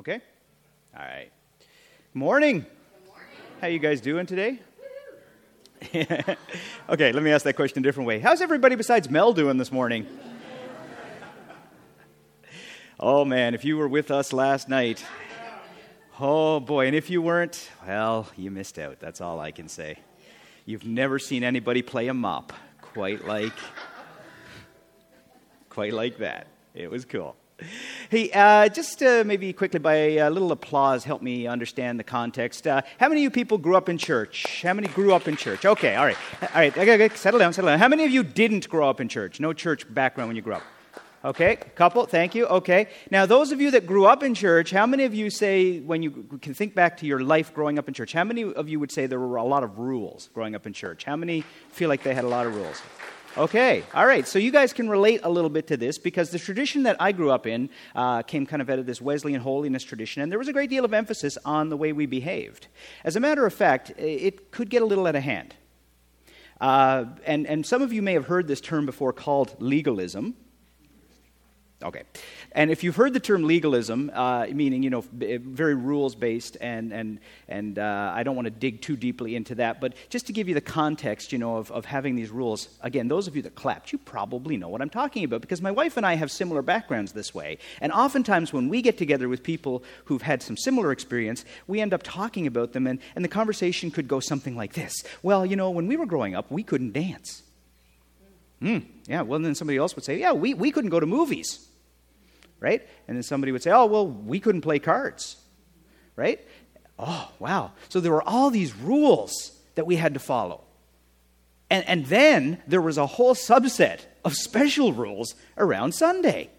Okay? All right. Morning. How you guys doing today? okay, let me ask that question a different way. How's everybody besides Mel doing this morning? oh man, if you were with us last night, oh boy, and if you weren't, well, you missed out. That's all I can say. You've never seen anybody play a mop quite like quite like that. It was cool. Hey, uh, just uh, maybe quickly by a little applause, help me understand the context. Uh, how many of you people grew up in church? How many grew up in church? Okay, all right. All right, okay, okay, settle down, settle down. How many of you didn't grow up in church? No church background when you grew up? Okay, couple, thank you. Okay. Now, those of you that grew up in church, how many of you say, when you can think back to your life growing up in church, how many of you would say there were a lot of rules growing up in church? How many feel like they had a lot of rules? Okay, all right. So you guys can relate a little bit to this because the tradition that I grew up in uh, came kind of out of this Wesleyan holiness tradition, and there was a great deal of emphasis on the way we behaved. As a matter of fact, it could get a little out of hand. Uh, and, and some of you may have heard this term before called legalism. Okay. And if you've heard the term legalism, uh, meaning, you know, very rules based, and, and, and uh, I don't want to dig too deeply into that, but just to give you the context, you know, of, of having these rules, again, those of you that clapped, you probably know what I'm talking about because my wife and I have similar backgrounds this way. And oftentimes when we get together with people who've had some similar experience, we end up talking about them, and, and the conversation could go something like this Well, you know, when we were growing up, we couldn't dance. Hmm, yeah, well, then somebody else would say, Yeah, we, we couldn't go to movies right? And then somebody would say, oh, well, we couldn't play cards, right? Oh, wow. So there were all these rules that we had to follow. And, and then there was a whole subset of special rules around Sunday.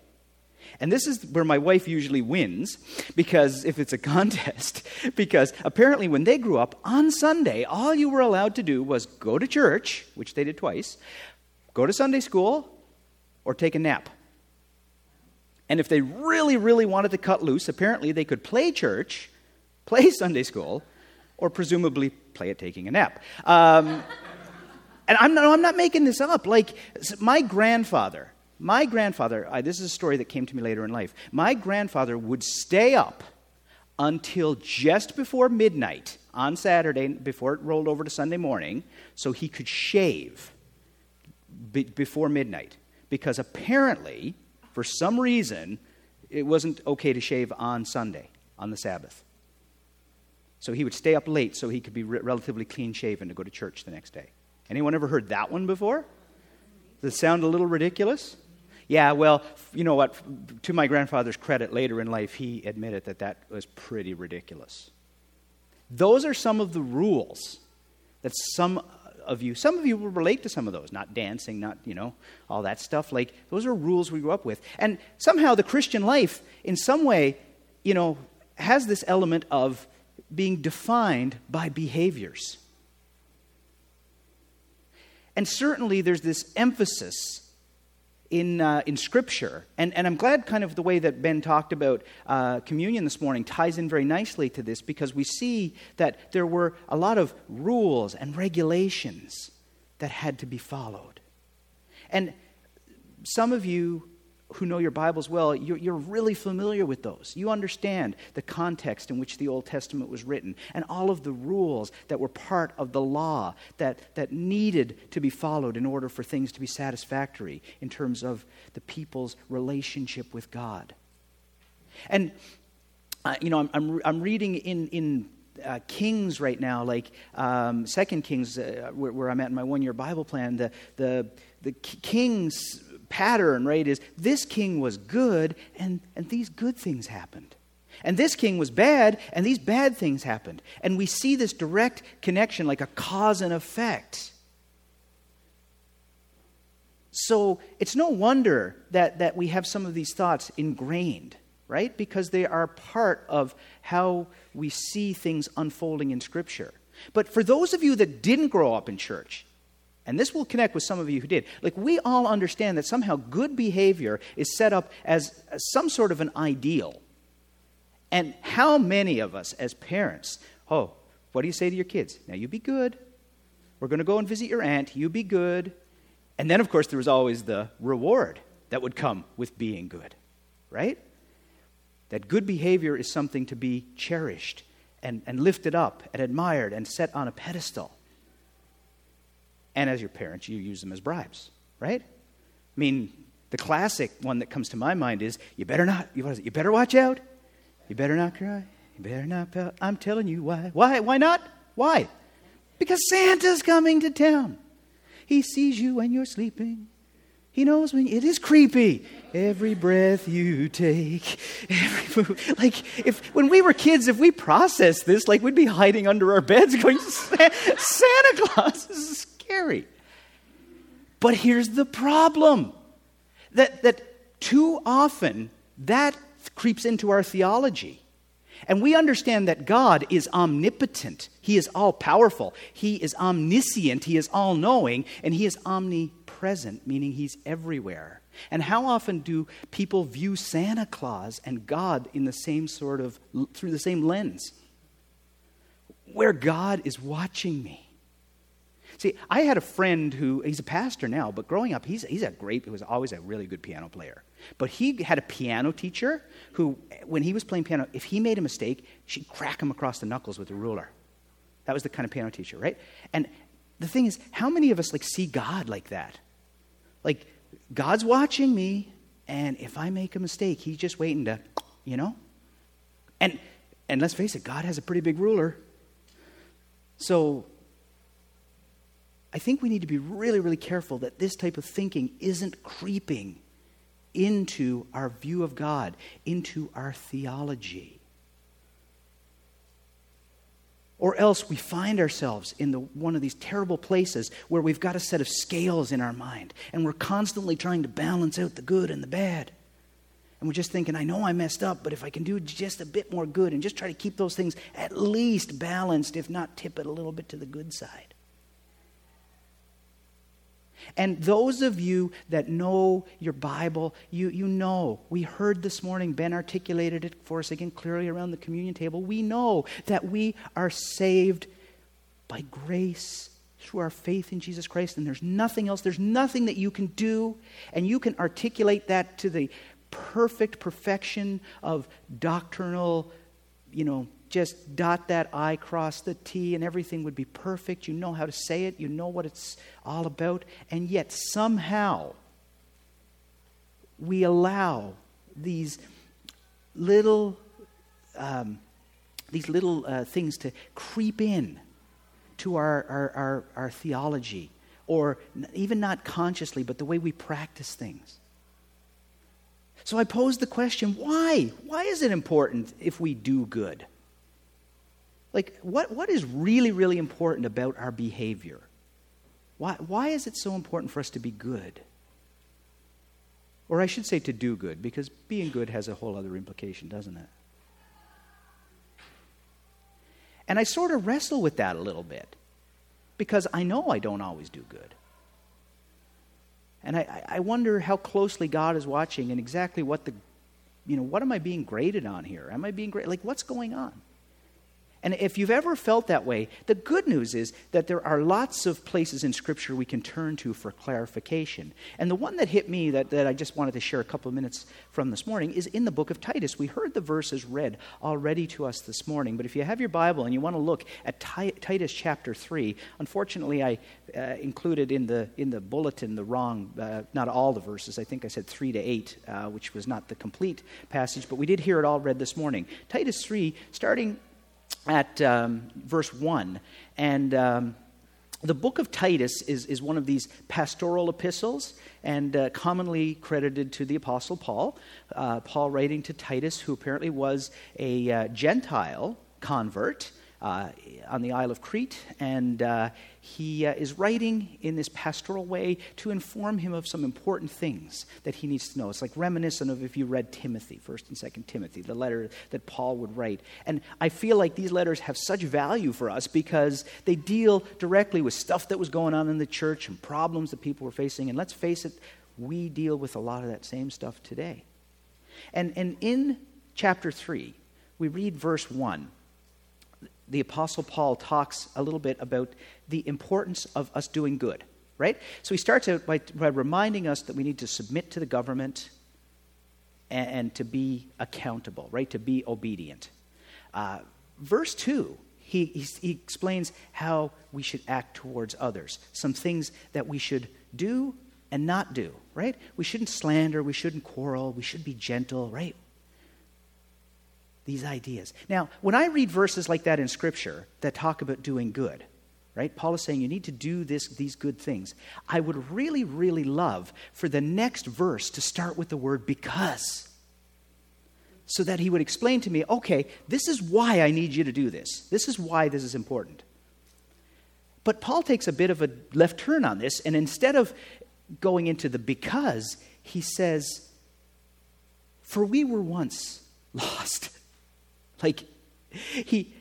And this is where my wife usually wins because if it's a contest, because apparently when they grew up on Sunday, all you were allowed to do was go to church, which they did twice, go to Sunday school, or take a nap. And if they really, really wanted to cut loose, apparently they could play church, play Sunday school, or presumably play it taking a nap. Um, and I'm not, I'm not making this up. Like, my grandfather, my grandfather, I, this is a story that came to me later in life. My grandfather would stay up until just before midnight on Saturday, before it rolled over to Sunday morning, so he could shave before midnight. Because apparently, for some reason, it wasn't okay to shave on Sunday, on the Sabbath. So he would stay up late so he could be re- relatively clean shaven to go to church the next day. Anyone ever heard that one before? Does it sound a little ridiculous? Yeah, well, you know what? To my grandfather's credit, later in life, he admitted that that was pretty ridiculous. Those are some of the rules that some of you, some of you will relate to some of those, not dancing, not, you know, all that stuff. Like, those are rules we grew up with. And somehow the Christian life, in some way, you know, has this element of being defined by behaviors. And certainly there's this emphasis in, uh, in Scripture. And, and I'm glad, kind of, the way that Ben talked about uh, communion this morning ties in very nicely to this because we see that there were a lot of rules and regulations that had to be followed. And some of you who know your Bibles well, you're, you're, really familiar with those. You understand the context in which the Old Testament was written and all of the rules that were part of the law that, that needed to be followed in order for things to be satisfactory in terms of the people's relationship with God. And, uh, you know, I'm, I'm, I'm, reading in, in uh, Kings right now, like um, Second Kings, uh, where, where, I'm at in my one year Bible plan, the, the, the Kings pattern, right, is this king was good and, and these good things happened. And this king was bad and these bad things happened. And we see this direct connection like a cause and effect. So it's no wonder that, that we have some of these thoughts ingrained, right? Because they are part of how we see things unfolding in Scripture. But for those of you that didn't grow up in church, and this will connect with some of you who did. Like, we all understand that somehow good behavior is set up as some sort of an ideal. And how many of us as parents, oh, what do you say to your kids? Now, you be good. We're going to go and visit your aunt. You be good. And then, of course, there was always the reward that would come with being good, right? that good behavior is something to be cherished and, and lifted up and admired and set on a pedestal. And as your parents, you use them as bribes, right? I mean, the classic one that comes to my mind is you better not, you, what is it, you better watch out. You better not cry. You better not pout. I'm telling you why. Why? Why not? Why? Because Santa's coming to town. He sees you when you're sleeping. He knows when it is creepy. Every breath you take, every move. Like if when we were kids, if we processed this, like we'd be hiding under our beds, going, "Santa Claus is scary." But here's the problem: that that too often that creeps into our theology. And we understand that God is omnipotent. He is all powerful. He is omniscient. He is all knowing. And He is omnipresent, meaning He's everywhere. And how often do people view Santa Claus and God in the same sort of, through the same lens? Where God is watching me. See, I had a friend who, he's a pastor now, but growing up, he's, he's a great, he was always a really good piano player. But he had a piano teacher who, when he was playing piano, if he made a mistake, she'd crack him across the knuckles with a ruler. That was the kind of piano teacher, right? And the thing is, how many of us like see God like that? Like, God's watching me, and if I make a mistake, he's just waiting to, you know? And and let's face it, God has a pretty big ruler. So I think we need to be really, really careful that this type of thinking isn't creeping into our view of God, into our theology. Or else we find ourselves in the, one of these terrible places where we've got a set of scales in our mind and we're constantly trying to balance out the good and the bad. And we're just thinking, I know I messed up, but if I can do just a bit more good and just try to keep those things at least balanced, if not tip it a little bit to the good side. And those of you that know your Bible, you, you know, we heard this morning, Ben articulated it for us again clearly around the communion table. We know that we are saved by grace through our faith in Jesus Christ, and there's nothing else, there's nothing that you can do, and you can articulate that to the perfect perfection of doctrinal, you know, just dot that I, cross the T, and everything would be perfect. You know how to say it, you know what it's all about, and yet somehow we allow these little um, these little uh, things to creep in to our, our, our, our theology, or even not consciously, but the way we practice things. So I pose the question why? Why is it important if we do good? Like, what, what is really, really important about our behavior? Why, why is it so important for us to be good? Or I should say to do good, because being good has a whole other implication, doesn't it? And I sort of wrestle with that a little bit, because I know I don't always do good. And I, I wonder how closely God is watching and exactly what the, you know, what am I being graded on here? Am I being graded? Like, what's going on? And if you've ever felt that way, the good news is that there are lots of places in Scripture we can turn to for clarification. And the one that hit me that, that I just wanted to share a couple of minutes from this morning is in the book of Titus. We heard the verses read already to us this morning, but if you have your Bible and you want to look at Titus chapter 3, unfortunately, I uh, included in the, in the bulletin the wrong, uh, not all the verses. I think I said 3 to 8, uh, which was not the complete passage, but we did hear it all read this morning. Titus 3, starting at um, verse 1. And um, the book of Titus is, is one of these pastoral epistles and uh, commonly credited to the Apostle Paul. Uh, Paul writing to Titus, who apparently was a uh, Gentile convert uh, on the Isle of Crete, and uh, he uh, is writing in this pastoral way to inform him of some important things that he needs to know. It's like reminiscent of if you read Timothy, 1st and 2nd Timothy, the letter that Paul would write. And I feel like these letters have such value for us because they deal directly with stuff that was going on in the church and problems that people were facing. And let's face it, we deal with a lot of that same stuff today. And, and in chapter 3, we read verse 1 the Apostle Paul talks a little bit about the importance of us doing good, right? So he starts out by, by reminding us that we need to submit to the government and, and to be accountable, right? To be obedient. Uh, verse 2, he, he, he explains how we should act towards others, some things that we should do and not do, right? We shouldn't slander, we shouldn't quarrel, we should be gentle, right? These ideas. Now, when I read verses like that in Scripture that talk about doing good, right? Paul is saying you need to do this, these good things. I would really, really love for the next verse to start with the word because. So that he would explain to me, okay, this is why I need you to do this. This is why this is important. But Paul takes a bit of a left turn on this, and instead of going into the because, he says, For we were once lost. Like, he,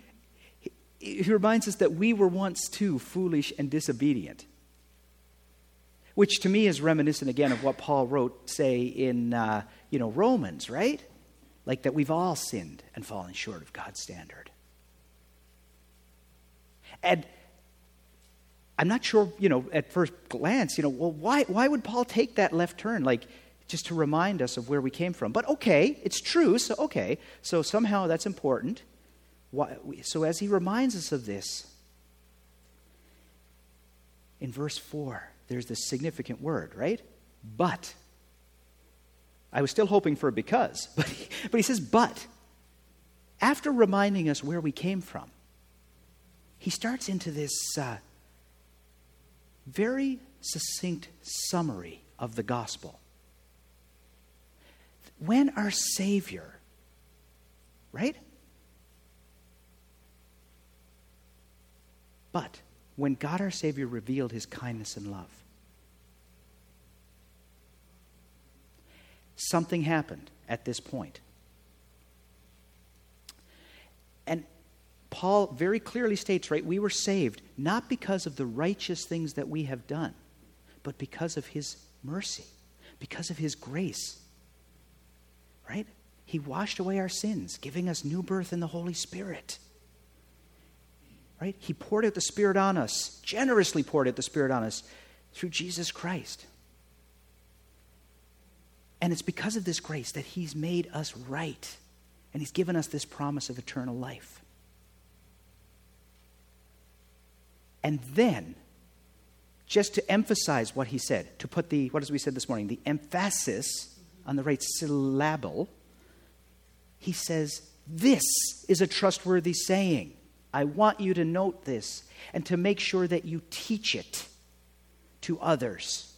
he, he reminds us that we were once too foolish and disobedient. Which to me is reminiscent again of what Paul wrote, say, in uh, you know, Romans, right? Like that we've all sinned and fallen short of God's standard. And I'm not sure, you know, at first glance, you know, well, why, why would Paul take that left turn? Like, just to remind us of where we came from. But okay, it's true, so okay. So somehow that's important. Why, so as he reminds us of this, in verse 4, there's this significant word, right? But. I was still hoping for a because, but he, but he says, but. After reminding us where we came from, he starts into this uh, very succinct summary of the gospel. When our Savior, right? But when God our Savior revealed his kindness and love, something happened at this point. And Paul very clearly states, right, we were saved not because of the righteous things that we have done, but because of his mercy, because of his grace. Right? He washed away our sins, giving us new birth in the Holy Spirit. Right? He poured out the Spirit on us, generously poured out the Spirit on us through Jesus Christ. And it's because of this grace that He's made us right. And He's given us this promise of eternal life. And then, just to emphasize what he said, to put the, what as we said this morning, the emphasis on the right syllable, he says, This is a trustworthy saying. I want you to note this and to make sure that you teach it to others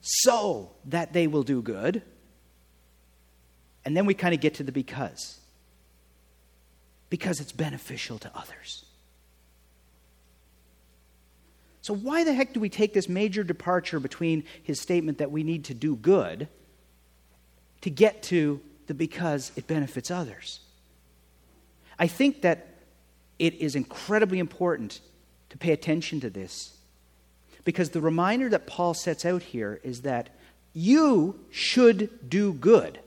so that they will do good. And then we kind of get to the because. Because it's beneficial to others. So, why the heck do we take this major departure between his statement that we need to do good to get to the because it benefits others? I think that it is incredibly important to pay attention to this because the reminder that Paul sets out here is that you should do good.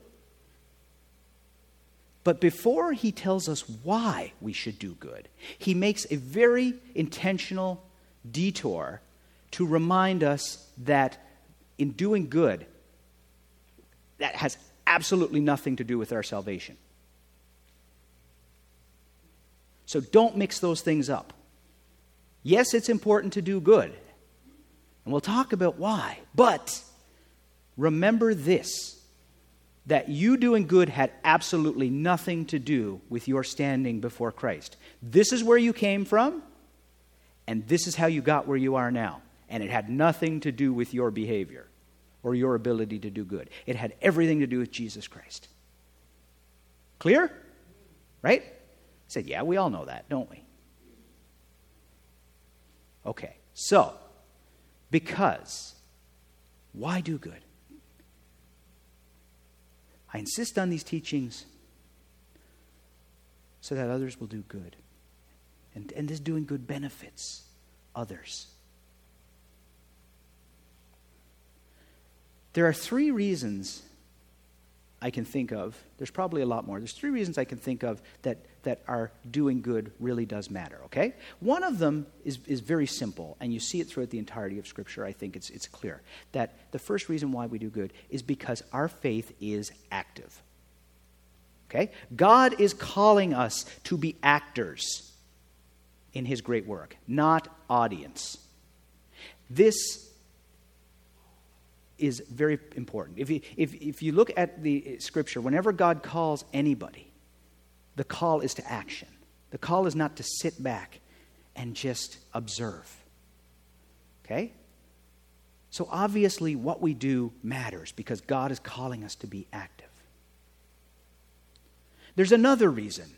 But before he tells us why we should do good, he makes a very intentional detour to remind us that in doing good, that has absolutely nothing to do with our salvation. So don't mix those things up. Yes, it's important to do good, and we'll talk about why, but remember this that you doing good had absolutely nothing to do with your standing before Christ. This is where you came from, and this is how you got where you are now. And it had nothing to do with your behavior or your ability to do good. It had everything to do with Jesus Christ. Clear? Right? I said, yeah, we all know that, don't we? Okay, so, because, why do good? I insist on these teachings so that others will do good. And, and this doing good benefits others. There are three reasons I can think of, there's probably a lot more. There's three reasons I can think of that, that our doing good really does matter, okay? One of them is, is very simple, and you see it throughout the entirety of Scripture. I think it's, it's clear that the first reason why we do good is because our faith is active. Okay? God is calling us to be actors in His great work, not audience. This is very important. If you, if, if you look at the scripture, whenever God calls anybody, the call is to action. The call is not to sit back and just observe. Okay? So obviously, what we do matters because God is calling us to be active. There's another reason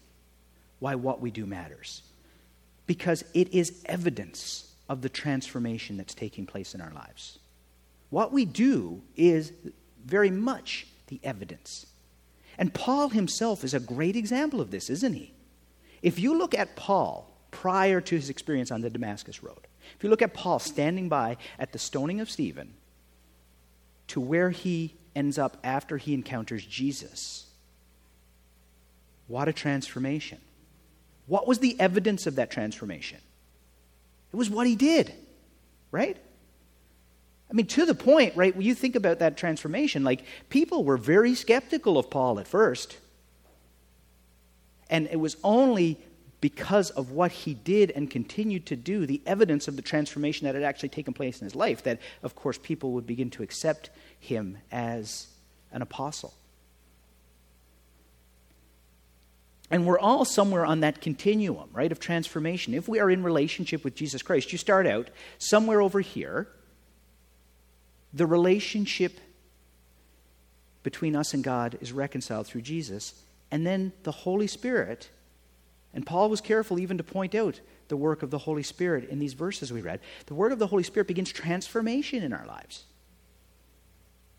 why what we do matters because it is evidence of the transformation that's taking place in our lives. What we do is very much the evidence. And Paul himself is a great example of this, isn't he? If you look at Paul prior to his experience on the Damascus Road, if you look at Paul standing by at the stoning of Stephen to where he ends up after he encounters Jesus, what a transformation. What was the evidence of that transformation? It was what he did, right? I mean, to the point, right, when you think about that transformation, like people were very skeptical of Paul at first. And it was only because of what he did and continued to do, the evidence of the transformation that had actually taken place in his life, that, of course, people would begin to accept him as an apostle. And we're all somewhere on that continuum, right, of transformation. If we are in relationship with Jesus Christ, you start out somewhere over here the relationship between us and God is reconciled through Jesus. And then the Holy Spirit, and Paul was careful even to point out the work of the Holy Spirit in these verses we read. The work of the Holy Spirit begins transformation in our lives.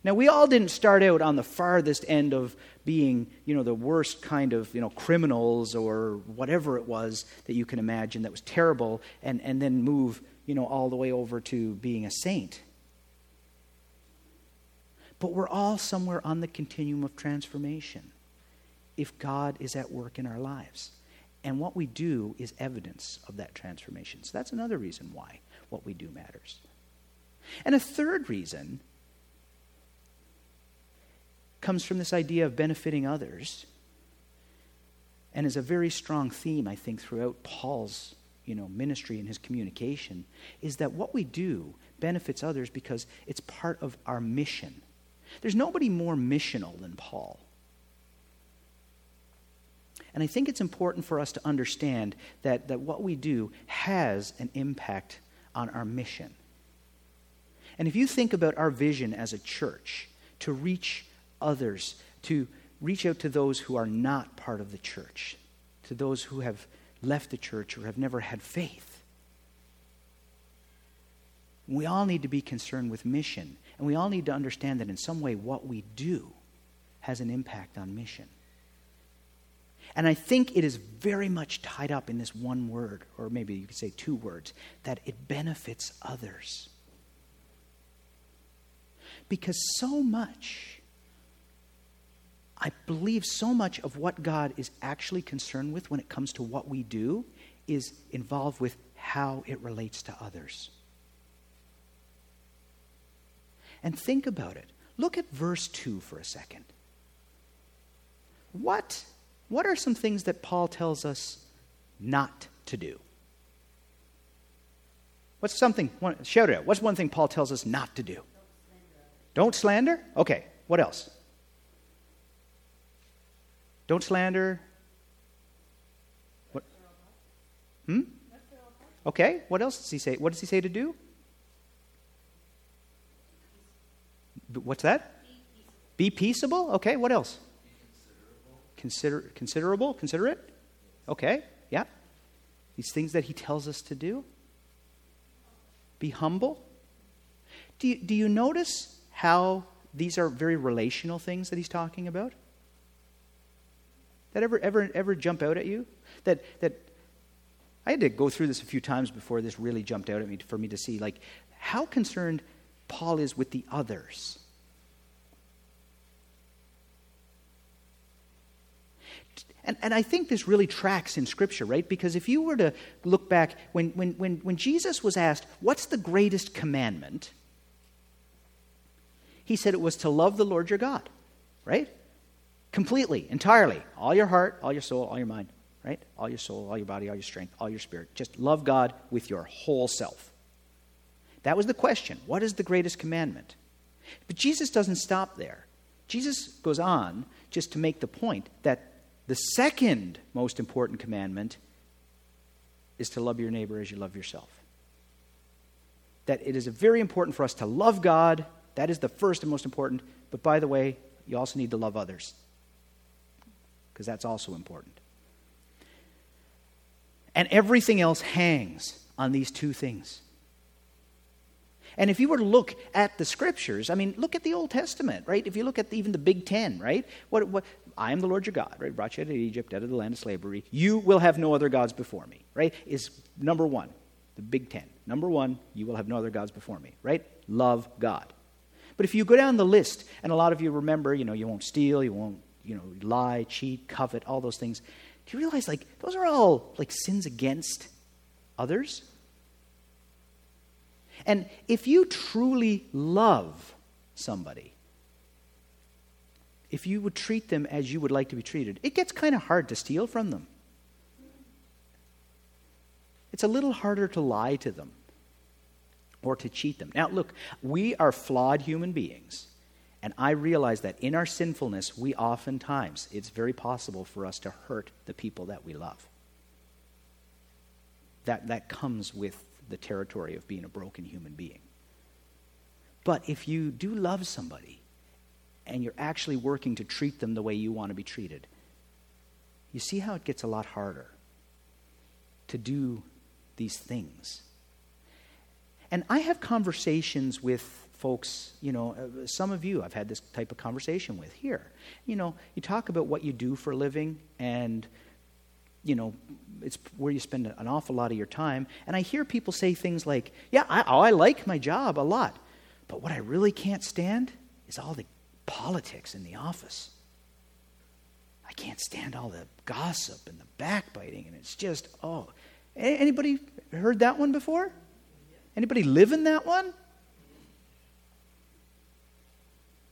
Now, we all didn't start out on the farthest end of being, you know, the worst kind of, you know, criminals or whatever it was that you can imagine that was terrible and, and then move, you know, all the way over to being a saint. But we're all somewhere on the continuum of transformation if God is at work in our lives. And what we do is evidence of that transformation. So that's another reason why what we do matters. And a third reason comes from this idea of benefiting others and is a very strong theme, I think, throughout Paul's you know, ministry and his communication, is that what we do benefits others because it's part of our mission there's nobody more missional than Paul. And I think it's important for us to understand that, that what we do has an impact on our mission. And if you think about our vision as a church to reach others, to reach out to those who are not part of the church, to those who have left the church or have never had faith, we all need to be concerned with mission and we all need to understand that in some way, what we do has an impact on mission. And I think it is very much tied up in this one word, or maybe you could say two words, that it benefits others. Because so much, I believe so much of what God is actually concerned with when it comes to what we do is involved with how it relates to others. And think about it. Look at verse 2 for a second. What, what are some things that Paul tells us not to do? What's something, shout it out. What's one thing Paul tells us not to do? Don't slander? Okay, what else? Don't slander. What? Hmm? Okay, what else does he say? What does he say to do? What's that? Be peaceable. Okay, what else? Considerable. Consider, considerable, considerate. Okay, yeah. These things that he tells us to do. Be humble. Do you, do you notice how these are very relational things that he's talking about? That ever, ever, ever jump out at you? That, that I had to go through this a few times before this really jumped out at me for me to see, like, how concerned Paul is with the others. And, and I think this really tracks in Scripture, right? Because if you were to look back, when, when, when, when Jesus was asked, What's the greatest commandment? He said it was to love the Lord your God, right? Completely, entirely. All your heart, all your soul, all your mind, right? All your soul, all your body, all your strength, all your spirit. Just love God with your whole self. That was the question. What is the greatest commandment? But Jesus doesn't stop there. Jesus goes on just to make the point that the second most important commandment is to love your neighbor as you love yourself. That it is very important for us to love God. That is the first and most important. But by the way, you also need to love others because that's also important. And everything else hangs on these two things. And if you were to look at the scriptures, I mean, look at the Old Testament, right? If you look at even the Big Ten, right? What, what, I am the Lord your God, right? Brought you out of Egypt, out of the land of slavery. You will have no other gods before me, right? Is number one, the Big Ten. Number one, you will have no other gods before me, right? Love God. But if you go down the list, and a lot of you remember, you know, you won't steal, you won't, you know, lie, cheat, covet, all those things. Do you realize, like, those are all, like, sins against others? And if you truly love somebody, if you would treat them as you would like to be treated, it gets kind of hard to steal from them. It's a little harder to lie to them or to cheat them. Now, look, we are flawed human beings. And I realize that in our sinfulness, we oftentimes, it's very possible for us to hurt the people that we love. That, that comes with the territory of being a broken human being. But if you do love somebody and you're actually working to treat them the way you want to be treated, you see how it gets a lot harder to do these things. And I have conversations with folks, you know, uh, some of you I've had this type of conversation with here. You know, you talk about what you do for a living and you know, it's where you spend an awful lot of your time. And I hear people say things like, yeah, I, oh, I like my job a lot. But what I really can't stand is all the politics in the office. I can't stand all the gossip and the backbiting. And it's just, oh. Anybody heard that one before? Anybody live in that one?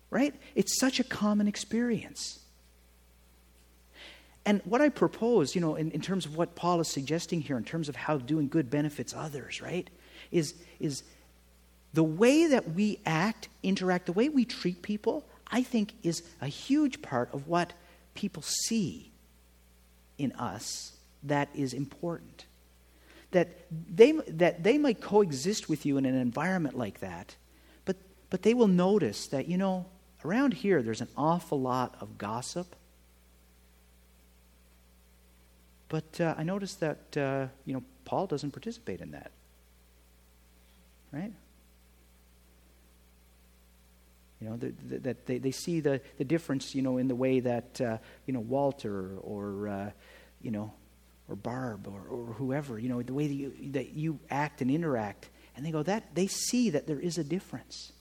Right? It's such a common experience. And what I propose, you know, in, in terms of what Paul is suggesting here, in terms of how doing good benefits others, right, is, is the way that we act, interact, the way we treat people, I think is a huge part of what people see in us that is important. That they, that they might coexist with you in an environment like that, but, but they will notice that, you know, around here there's an awful lot of gossip But uh, I noticed that, uh, you know, Paul doesn't participate in that. Right? You know, that the, they, they see the, the difference, you know, in the way that, uh, you know, Walter or, uh, you know, or Barb or, or whoever, you know, the way that you, that you act and interact. And they go, that, they see that there is a difference.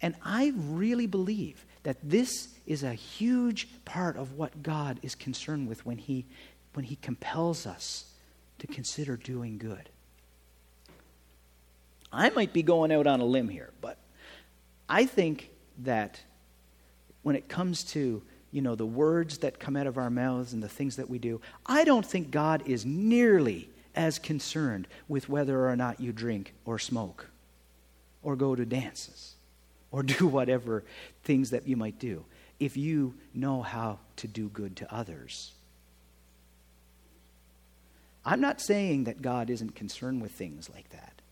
And I really believe that this is a huge part of what God is concerned with when He, when he compels us to consider doing good. I might be going out on a limb here, but I think that when it comes to you know the words that come out of our mouths and the things that we do, I don't think God is nearly as concerned with whether or not you drink or smoke or go to dances or do whatever things that you might do if you know how to do good to others. I'm not saying that God isn't concerned with things like that.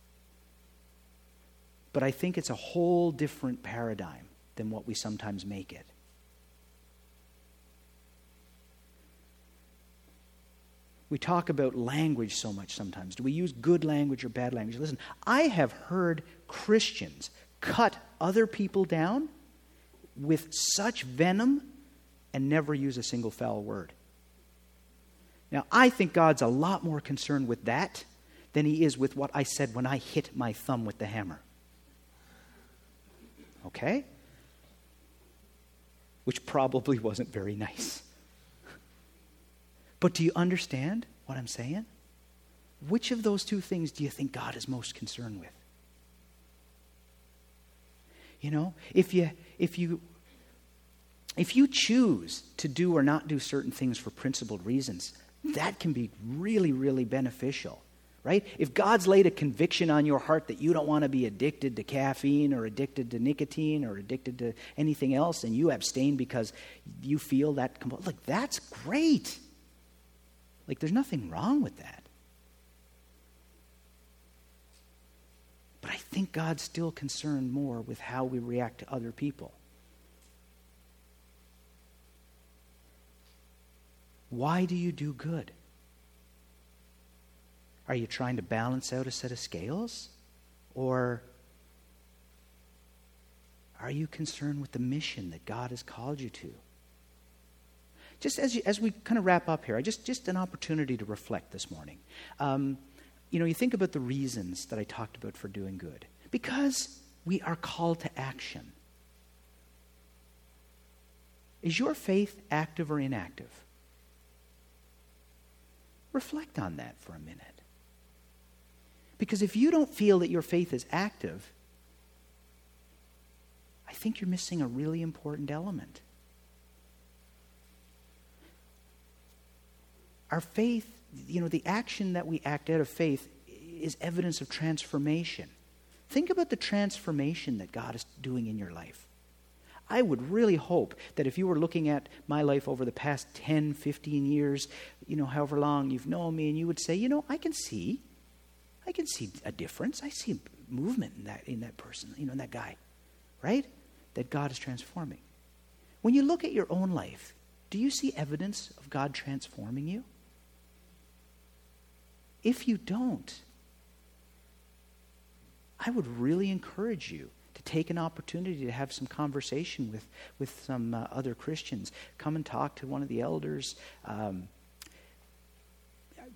But I think it's a whole different paradigm than what we sometimes make it. We talk about language so much sometimes. Do we use good language or bad language? Listen, I have heard Christians cut other people down with such venom and never use a single foul word. Now, I think God's a lot more concerned with that than he is with what I said when I hit my thumb with the hammer. okay? Which probably wasn't very nice. But do you understand what I'm saying? Which of those two things do you think God is most concerned with? You know, if you if you if you choose to do or not do certain things for principled reasons, that can be really, really beneficial, right? If God's laid a conviction on your heart that you don't want to be addicted to caffeine or addicted to nicotine or addicted to anything else, and you abstain because you feel that, like, that's great. Like, there's nothing wrong with that. But I think God's still concerned more with how we react to other people. Why do you do good? Are you trying to balance out a set of scales? Or are you concerned with the mission that God has called you to? Just as, you, as we kind of wrap up here, just, just an opportunity to reflect this morning. Um, you know, you think about the reasons that I talked about for doing good. Because we are called to action. Is your faith active or inactive? Reflect on that for a minute. Because if you don't feel that your faith is active, I think you're missing a really important element. Our faith you know, the action that we act out of faith is evidence of transformation. Think about the transformation that God is doing in your life. I would really hope that if you were looking at my life over the past 10, 15 years, you know, however long you've known me, and you would say, you know, I can see, I can see a difference. I see movement in that, in that person, you know, in that guy, right? That God is transforming. When you look at your own life, do you see evidence of God transforming you? If you don't, I would really encourage you to take an opportunity to have some conversation with, with some uh, other Christians. Come and talk to one of the elders. Um,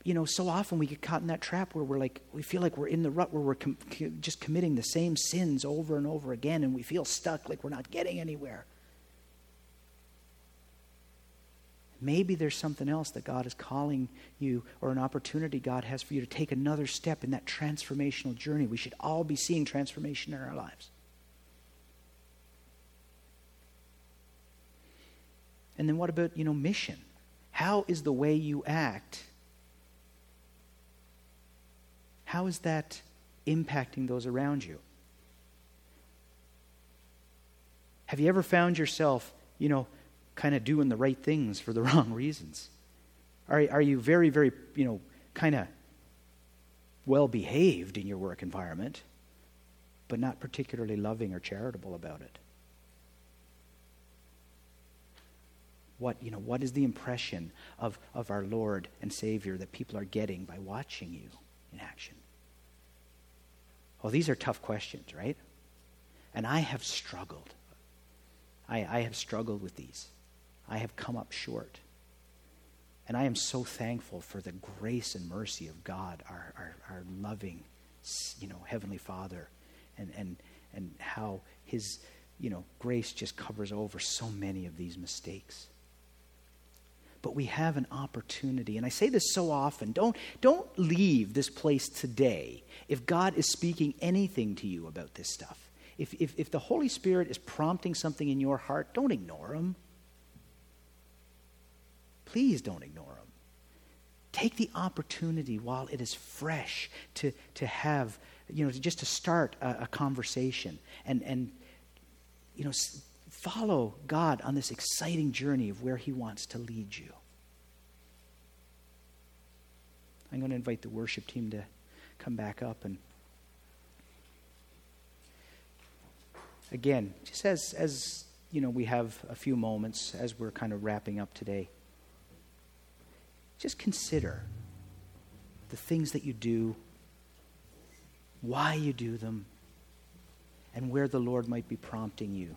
you know, so often we get caught in that trap where we're like, we feel like we're in the rut where we're com- just committing the same sins over and over again, and we feel stuck like we're not getting anywhere. Maybe there's something else that God is calling you or an opportunity God has for you to take another step in that transformational journey. We should all be seeing transformation in our lives. And then what about, you know, mission? How is the way you act? How is that impacting those around you? Have you ever found yourself, you know, kind of doing the right things for the wrong reasons? Are, are you very, very, you know, kind of well behaved in your work environment, but not particularly loving or charitable about it? What, you know, what is the impression of, of our Lord and Savior that people are getting by watching you in action? Well, these are tough questions, right? And I have struggled. I, I have struggled with these. I have come up short. And I am so thankful for the grace and mercy of God, our, our, our loving, you know, Heavenly Father, and, and, and how His, you know, grace just covers over so many of these mistakes. But we have an opportunity, and I say this so often don't, don't leave this place today if God is speaking anything to you about this stuff. If, if, if the Holy Spirit is prompting something in your heart, don't ignore Him. Please don't ignore them. Take the opportunity while it is fresh to, to have, you know, just to start a, a conversation and, and, you know, follow God on this exciting journey of where He wants to lead you. I'm going to invite the worship team to come back up and again, just as as you know, we have a few moments as we're kind of wrapping up today just consider the things that you do, why you do them, and where the Lord might be prompting you